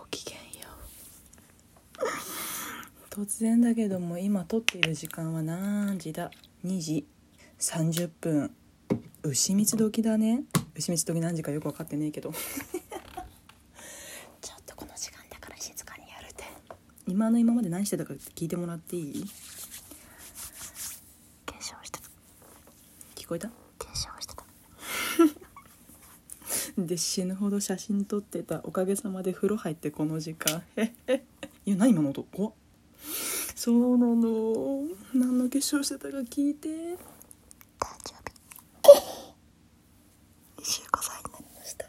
ごきげんよう。突然だけども今撮っている時間は何時だ？2時。30分。牛蜜時だね。牛蜜時何時かよく分かってねえけど。ちょっとこの時間だから静かにやるて。今の今まで何してたか聞いてもらっていい？化粧してた。聞こえた化粧してたで死ぬほど写真撮ってたおかげさまで風呂入ってこの時間。いや何今の音。怖っ。そうなの。何の化粧してたか聞いて。誕生日25歳になりました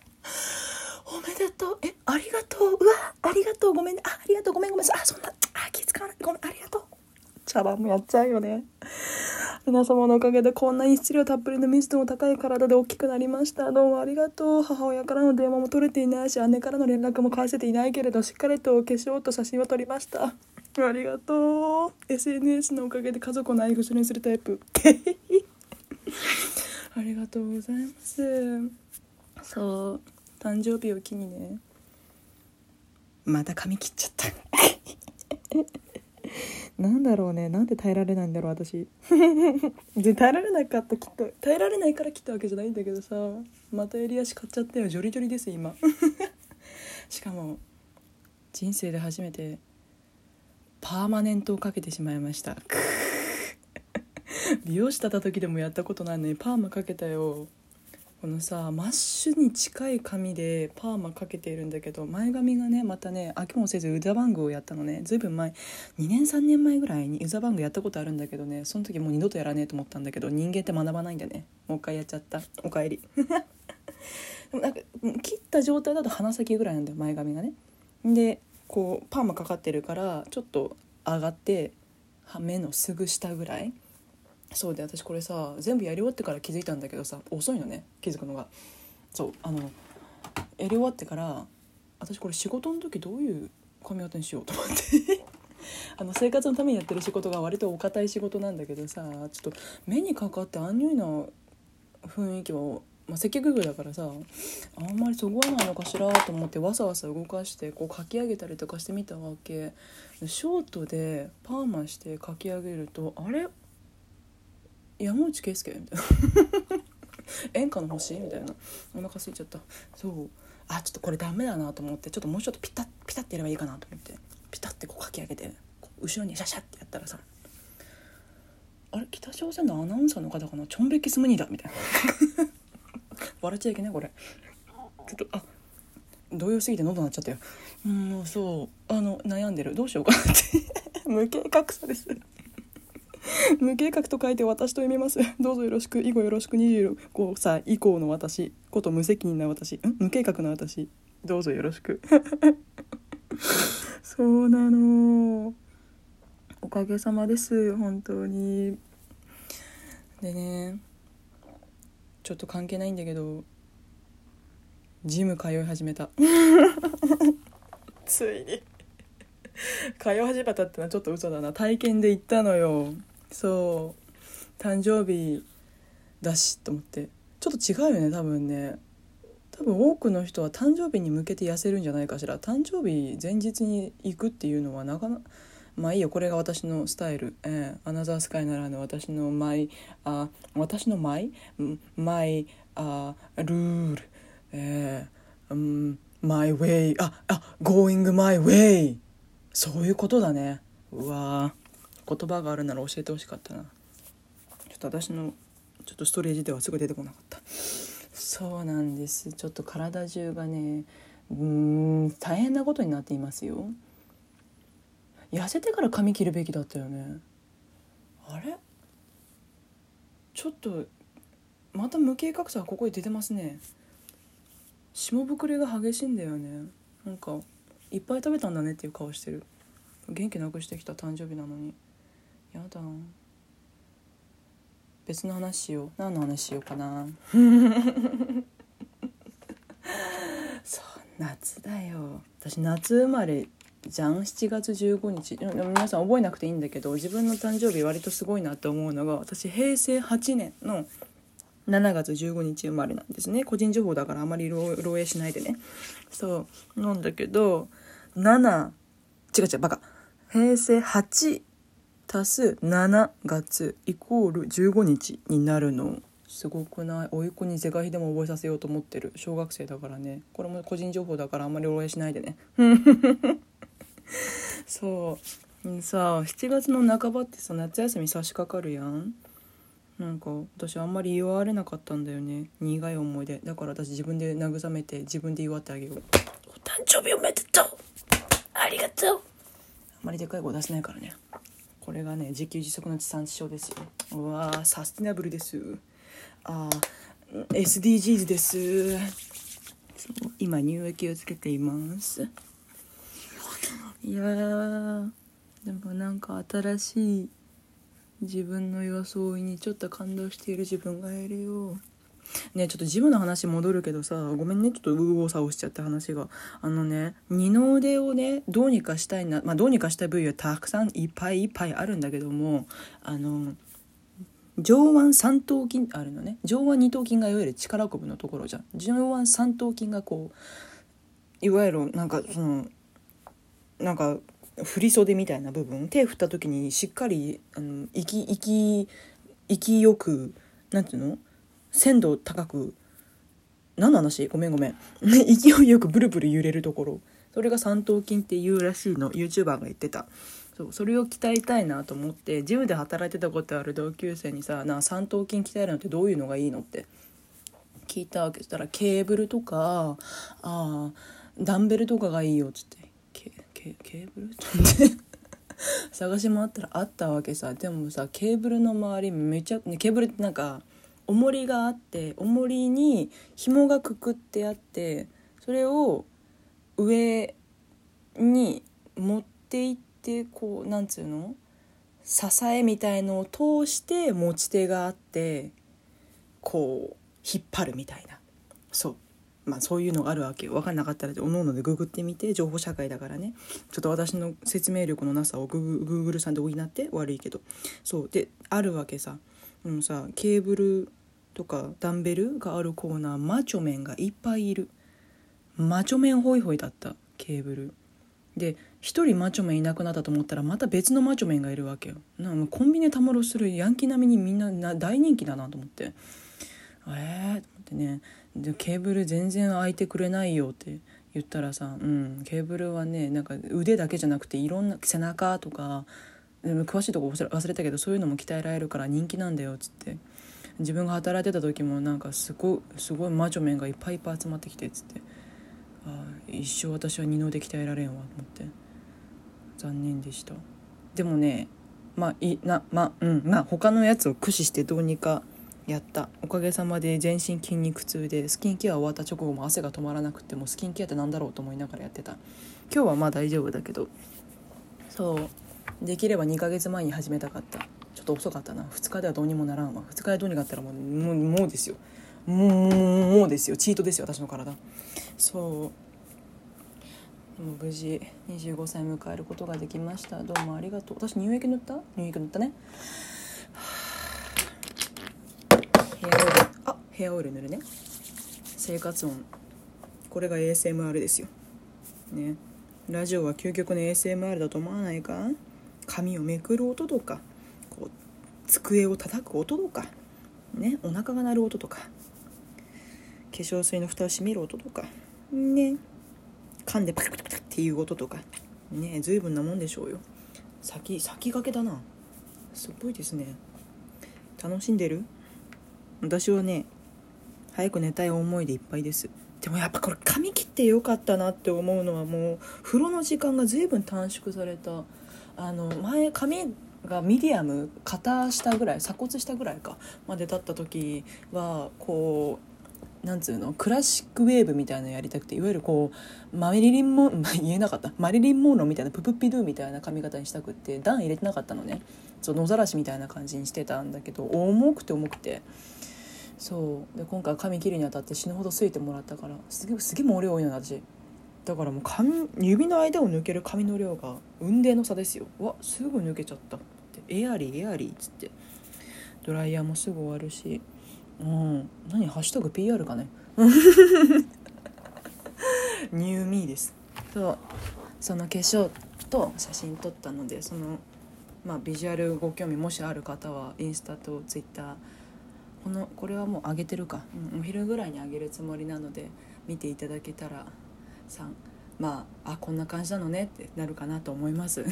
おめでとう。えありがとう。うわありがとう。ごめんね。あありがとう。ごめんごめん。あそんな。あ気使わない。ごめんありがとう。茶番もやっちゃうよね皆様のおかげでこんなに質量たっぷりの密度の高い体で大きくなりました。どうもありがとう。母親からの電話も取れていないし姉からの連絡も返せていないけれどしっかりと化粧と写真を撮りました。ありがとう。SNS のおかげで家族をないがしろにするタイプ。ありがとうございます。そう。誕生日を機にねまた髪切っちゃった。なんだろうね。なんで耐えられないんだろう私。別に耐えられなかったきっと耐えられないから切ったわけじゃないんだけどさ。また襟足買っちゃったよ。ジョリジョリです今。しかも人生で初めてパーマネントをかけてしまいました。美容師立った時でもやったことないのにパーマかけたよ。このさマッシュに近い髪でパーマかけているんだけど前髪がねまたね飽きもせずウザバングをやったのね。ずいぶん前2年3年前ぐらいにウザバングやったことあるんだけどね。その時もう二度とやらねえと思ったんだけど人間って学ばないんだね。もう一回やっちゃった。おかえり。で もなんか切った状態だと鼻先ぐらいなんだよ前髪がね。でこうパーマかかってるからちょっと上がって目のすぐ下ぐらいそうで私これさ全部やり終わってから気づいたんだけどさ遅いのね気づくのが。そうあのやり終わってから私これ仕事の時どういう髪型にしようと思って。あの生活のためにやってる仕事が割とお堅い仕事なんだけどさちょっと目にかかってアンニュイな雰囲気は、まあ、接客業だからさあんまりそぐわないのかしらと思ってわさわさ動かしてこうかき上げたりとかしてみたわけ。ショートでパーマしてかき上げるとあれ？山内圭介みたいな。演歌の星？みたいな。お腹空いちゃった。そう。あちょっとこれダメだなと思って。ちょっともうちょっとピタッピタッてやればいいかなと思って。ピタッてこうかき上げて。後ろにシャシャってやったらさあれ？北朝鮮のアナウンサーの方かな？チョンベキスムニだみたいな。笑っちゃいけないこれ。ちょっとあ動揺すぎて喉鳴っちゃったよ。うんそう。あの悩んでる。どうしようかなって。無計画さです。無計画と書いて私と読みます。どうぞよろしく。以後よろしく。25歳以降の私。こと無責任な私。ん？無計画な私。どうぞよろしく。そうなの。おかげさまです。本当に。でねちょっと関係ないんだけどジム通い始めた。ついに。通い始めたってのはちょっと嘘だな。体験で行ったのよそう。誕生日だしと思って。ちょっと違うよね多分ね。多分多くの人は誕生日に向けて痩せるんじゃないかしら。誕生日前日に行くっていうのはなかなまあいいよ。これが私のスタイル、えー、アナザースカイならぬ私のマイあ私のマイ？マイあルール。えー、うん。マイウェイ。ああ going my way そういうことだね。うわ言葉があるなら教えてほしかったな。ちょっと私のちょっとストレージではすぐ出てこなかった。そうなんです。ちょっと体中がねうーん大変なことになっていますよ。痩せてから髪切るべきだったよね。あれ？ちょっとまた無計画さがここに出てますね。霜膨れが激しいんだよね。なんかいっぱい食べたんだねっていう顔してる。元気なくしてきた誕生日なのに。やだ。別の話しよう何の話しようかな。そう夏だよ。私夏生まれじゃん？7月15日。皆さん覚えなくていいんだけど自分の誕生日割とすごいなって思うのが私平成8年の7月15日生まれなんですね。個人情報だからあまり漏漏洩しないでね。そうなんだけど7違う違うバカ。平成8足す7月イコール15日になるの。すごくない？甥っ子に是が非でも覚えさせようと思ってる。小学生だからね。これも個人情報だからあんまり応援しないでね。そう。うんさ7月の半ばってさ夏休み差し掛かるやん。なんか私あんまり祝われなかったんだよね。苦い思い出。だから私自分で慰めて自分で祝ってあげよう。お誕生日おめでとう！ありがとう！あんまりでかい声出せないからね。これがね自給自足の地産地消ですよ。うわーサスティナブルです。あー SDGs です。そう今乳液をつけています。いやーでもなんか新しい自分の装いにちょっと感動している自分がいるよ。ねちょっとジムの話戻るけどさごめんねちょっと右往左往しちゃった話が。あのね二の腕をねどうにかしたいなまあどうにかしたい部位はたくさんいっぱいいっぱいあるんだけどもあの上腕三頭筋あるのね。上腕二頭筋がいわゆる力こぶのところじゃん。上腕三頭筋がこういわゆるなんかそのなんか振り袖みたいな部分。手振った時にしっかりあの息息息よくなんていうの？鮮度高く。何の話？ごめんごめん。勢いよくブルブル揺れるところ。それが三頭筋っていうらしいの。YouTuber が言ってた。そうそれを鍛えたいなと思ってジムで働いてたことある同級生にさな三頭筋鍛えるのってどういうのがいいのって。聞いたわけ。したらケーブルとかあダンベルとかがいいよ。っつって。ケケケーブル？って。探し回ったらあったわけさ。でもさケーブルの周りめちゃケーブルってなんか重りがあって重りに紐がくくってあってそれを上に持っていってこうなんつうの？支えみたいのを通して持ち手があってこう引っ張るみたいな。そう。まあそういうのがあるわけよ。分かんなかったらおのおのでググってみて情報社会だからね。ちょっと私の説明力のなさをグーグルさんで補って悪いけど。そう。であるわけさ。でもさケーブルとかダンベルがあるコーナーマチョメンがいっぱいいる。マチョメンホイホイだったケーブル。で一人マチョメンいなくなったと思ったらまた別のマチョメンがいるわけよ。なんかコンビニでたまろするヤンキー並みにみんなな大人気だなと思って。えーと思ってね。でケーブル全然開いてくれないよって言ったらさうんケーブルはねなんか腕だけじゃなくていろんな背中とか詳しいとこ忘れたけどそういうのも鍛えられるから人気なんだよっつって。自分が働いてた時もなんかすごいすごいマチョメンがいっぱいいっぱい集まってきてっつってあ一生私は二の腕鍛えられんわと思って。残念でした。でもねまあいなまあうんまあ他のやつを駆使してどうにかやった。おかげさまで全身筋肉痛でスキンケア終わった直後も汗が止まらなくてもスキンケアってなんだろうと思いながらやってた。今日はまあ大丈夫だけどそう。できれば2ヶ月前に始めたかった。ちょっと遅かったな。2日ではどうにもならんわ。2日でどうにかあったらもうもうもうですよ。もうもうもうですよ。チートですよ私の体。そう。でも無事25歳迎えることができました。どうもありがとう。私乳液塗った？乳液塗ったね。ヘアオイル。あヘアオイル塗るね。生活音。これが ASMR ですよ。ね。ラジオは究極の ASMR だと思わないか？髪をめくる音とか。机を叩く音とかねお腹が鳴る音とか化粧水の蓋を閉める音とかね噛んでパクパクパクっていう音とかね随分なもんでしょうよ。先先駆けだな。すごいですね。楽しんでる？私はね早く寝たい思いでいっぱいです。でもやっぱこれ髪切ってよかったなって思うのはもう風呂の時間が随分短縮された。あの前髪がミディアム肩下ぐらい鎖骨下ぐらいかまであった時はこうなんつうのクラシックウェーブみたいなのやりたくていわゆるこうマリリンモまあ言えなかった。マリリン・モンローみたいなププッピドゥみたいな髪型にしたくって段入れてなかったのね。そう野ざらしみたいな感じにしてたんだけど重くて。重くてそう。で今回髪切るにあたって死ぬほどすいてもらったからすげえすげえ毛量多いのよ私。だからもう髪指の間を抜ける髪の量が雲泥の差ですよ。わすぐ抜けちゃった。ってエアリーエアリー。っつって。ドライヤーもすぐ終わるし。うん。何ハッシュタグ PR かね。ニューミーです。そうその化粧と写真撮ったのでそのまあビジュアルご興味もしある方はインスタとツイッター。このこれはもう上げてるか、うん、お昼ぐらいに上げるつもりなので見ていただけたら3まああこんな感じなのねってなるかなと思います。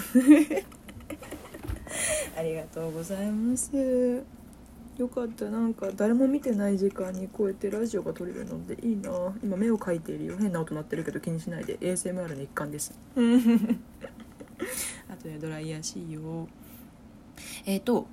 ありがとうございます。よかった。なんか誰も見てない時間にこうやってラジオが撮れるのでいいな。今目を描いているよ。変な音鳴ってるけど気にしないで。ASMR の一環です。あとでドライヤーしいよえっ、ー、と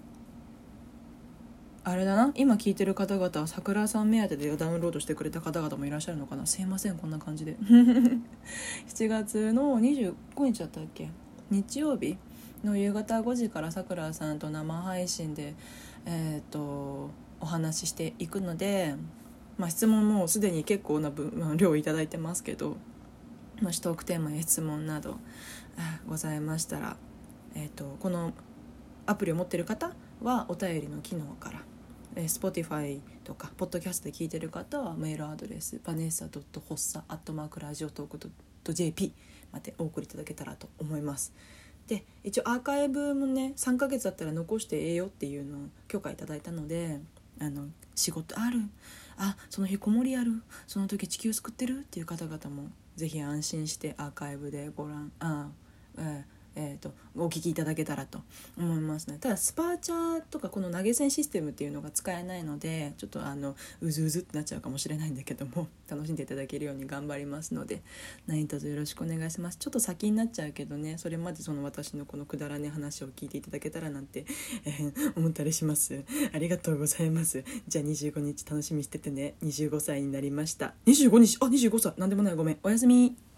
あれだな。今聞いてる方々は桜さん目当てでダウンロードしてくれた方々もいらっしゃるのかな。すいませんこんな感じで。7月の25日だったっけ？日曜日の夕方5時からさくらさんと生配信でえっ、ー、とお話ししていくので、まあ、質問もすでに結構な分量いただいてますけどもしトークテーマや質問などございましたら、えーと、このアプリを持ってる方はお便りの機能からえー、Spotify とかポッドキャストで聞いてる方はメールアドレスバネッサ .hossa.jp までお送りいただけたらと思います。で一応アーカイブもね3ヶ月だったら残してええよっていうのを許可いただいたのであの仕事ある。あその日子守ある。その時地球救ってるっていう方々もぜひ安心してアーカイブでご覧あ、えーえーと、お聞きいただけたらと思いますね。ただスパーチャーとかこの投げ銭システムっていうのが使えないのでちょっとあのうずうずってなっちゃうかもしれないんだけども 楽しんでいただけるように頑張りますので何卒よろしくお願いします。ちょっと先になっちゃうけどねそれまでその私のこのくだらね話を聞いていただけたらなんて、えー、思ったりします。ありがとうございます。じゃあ25日楽しみにしててね。25歳になりました。25日あ25歳。なんでもない。ごめん。おやすみ。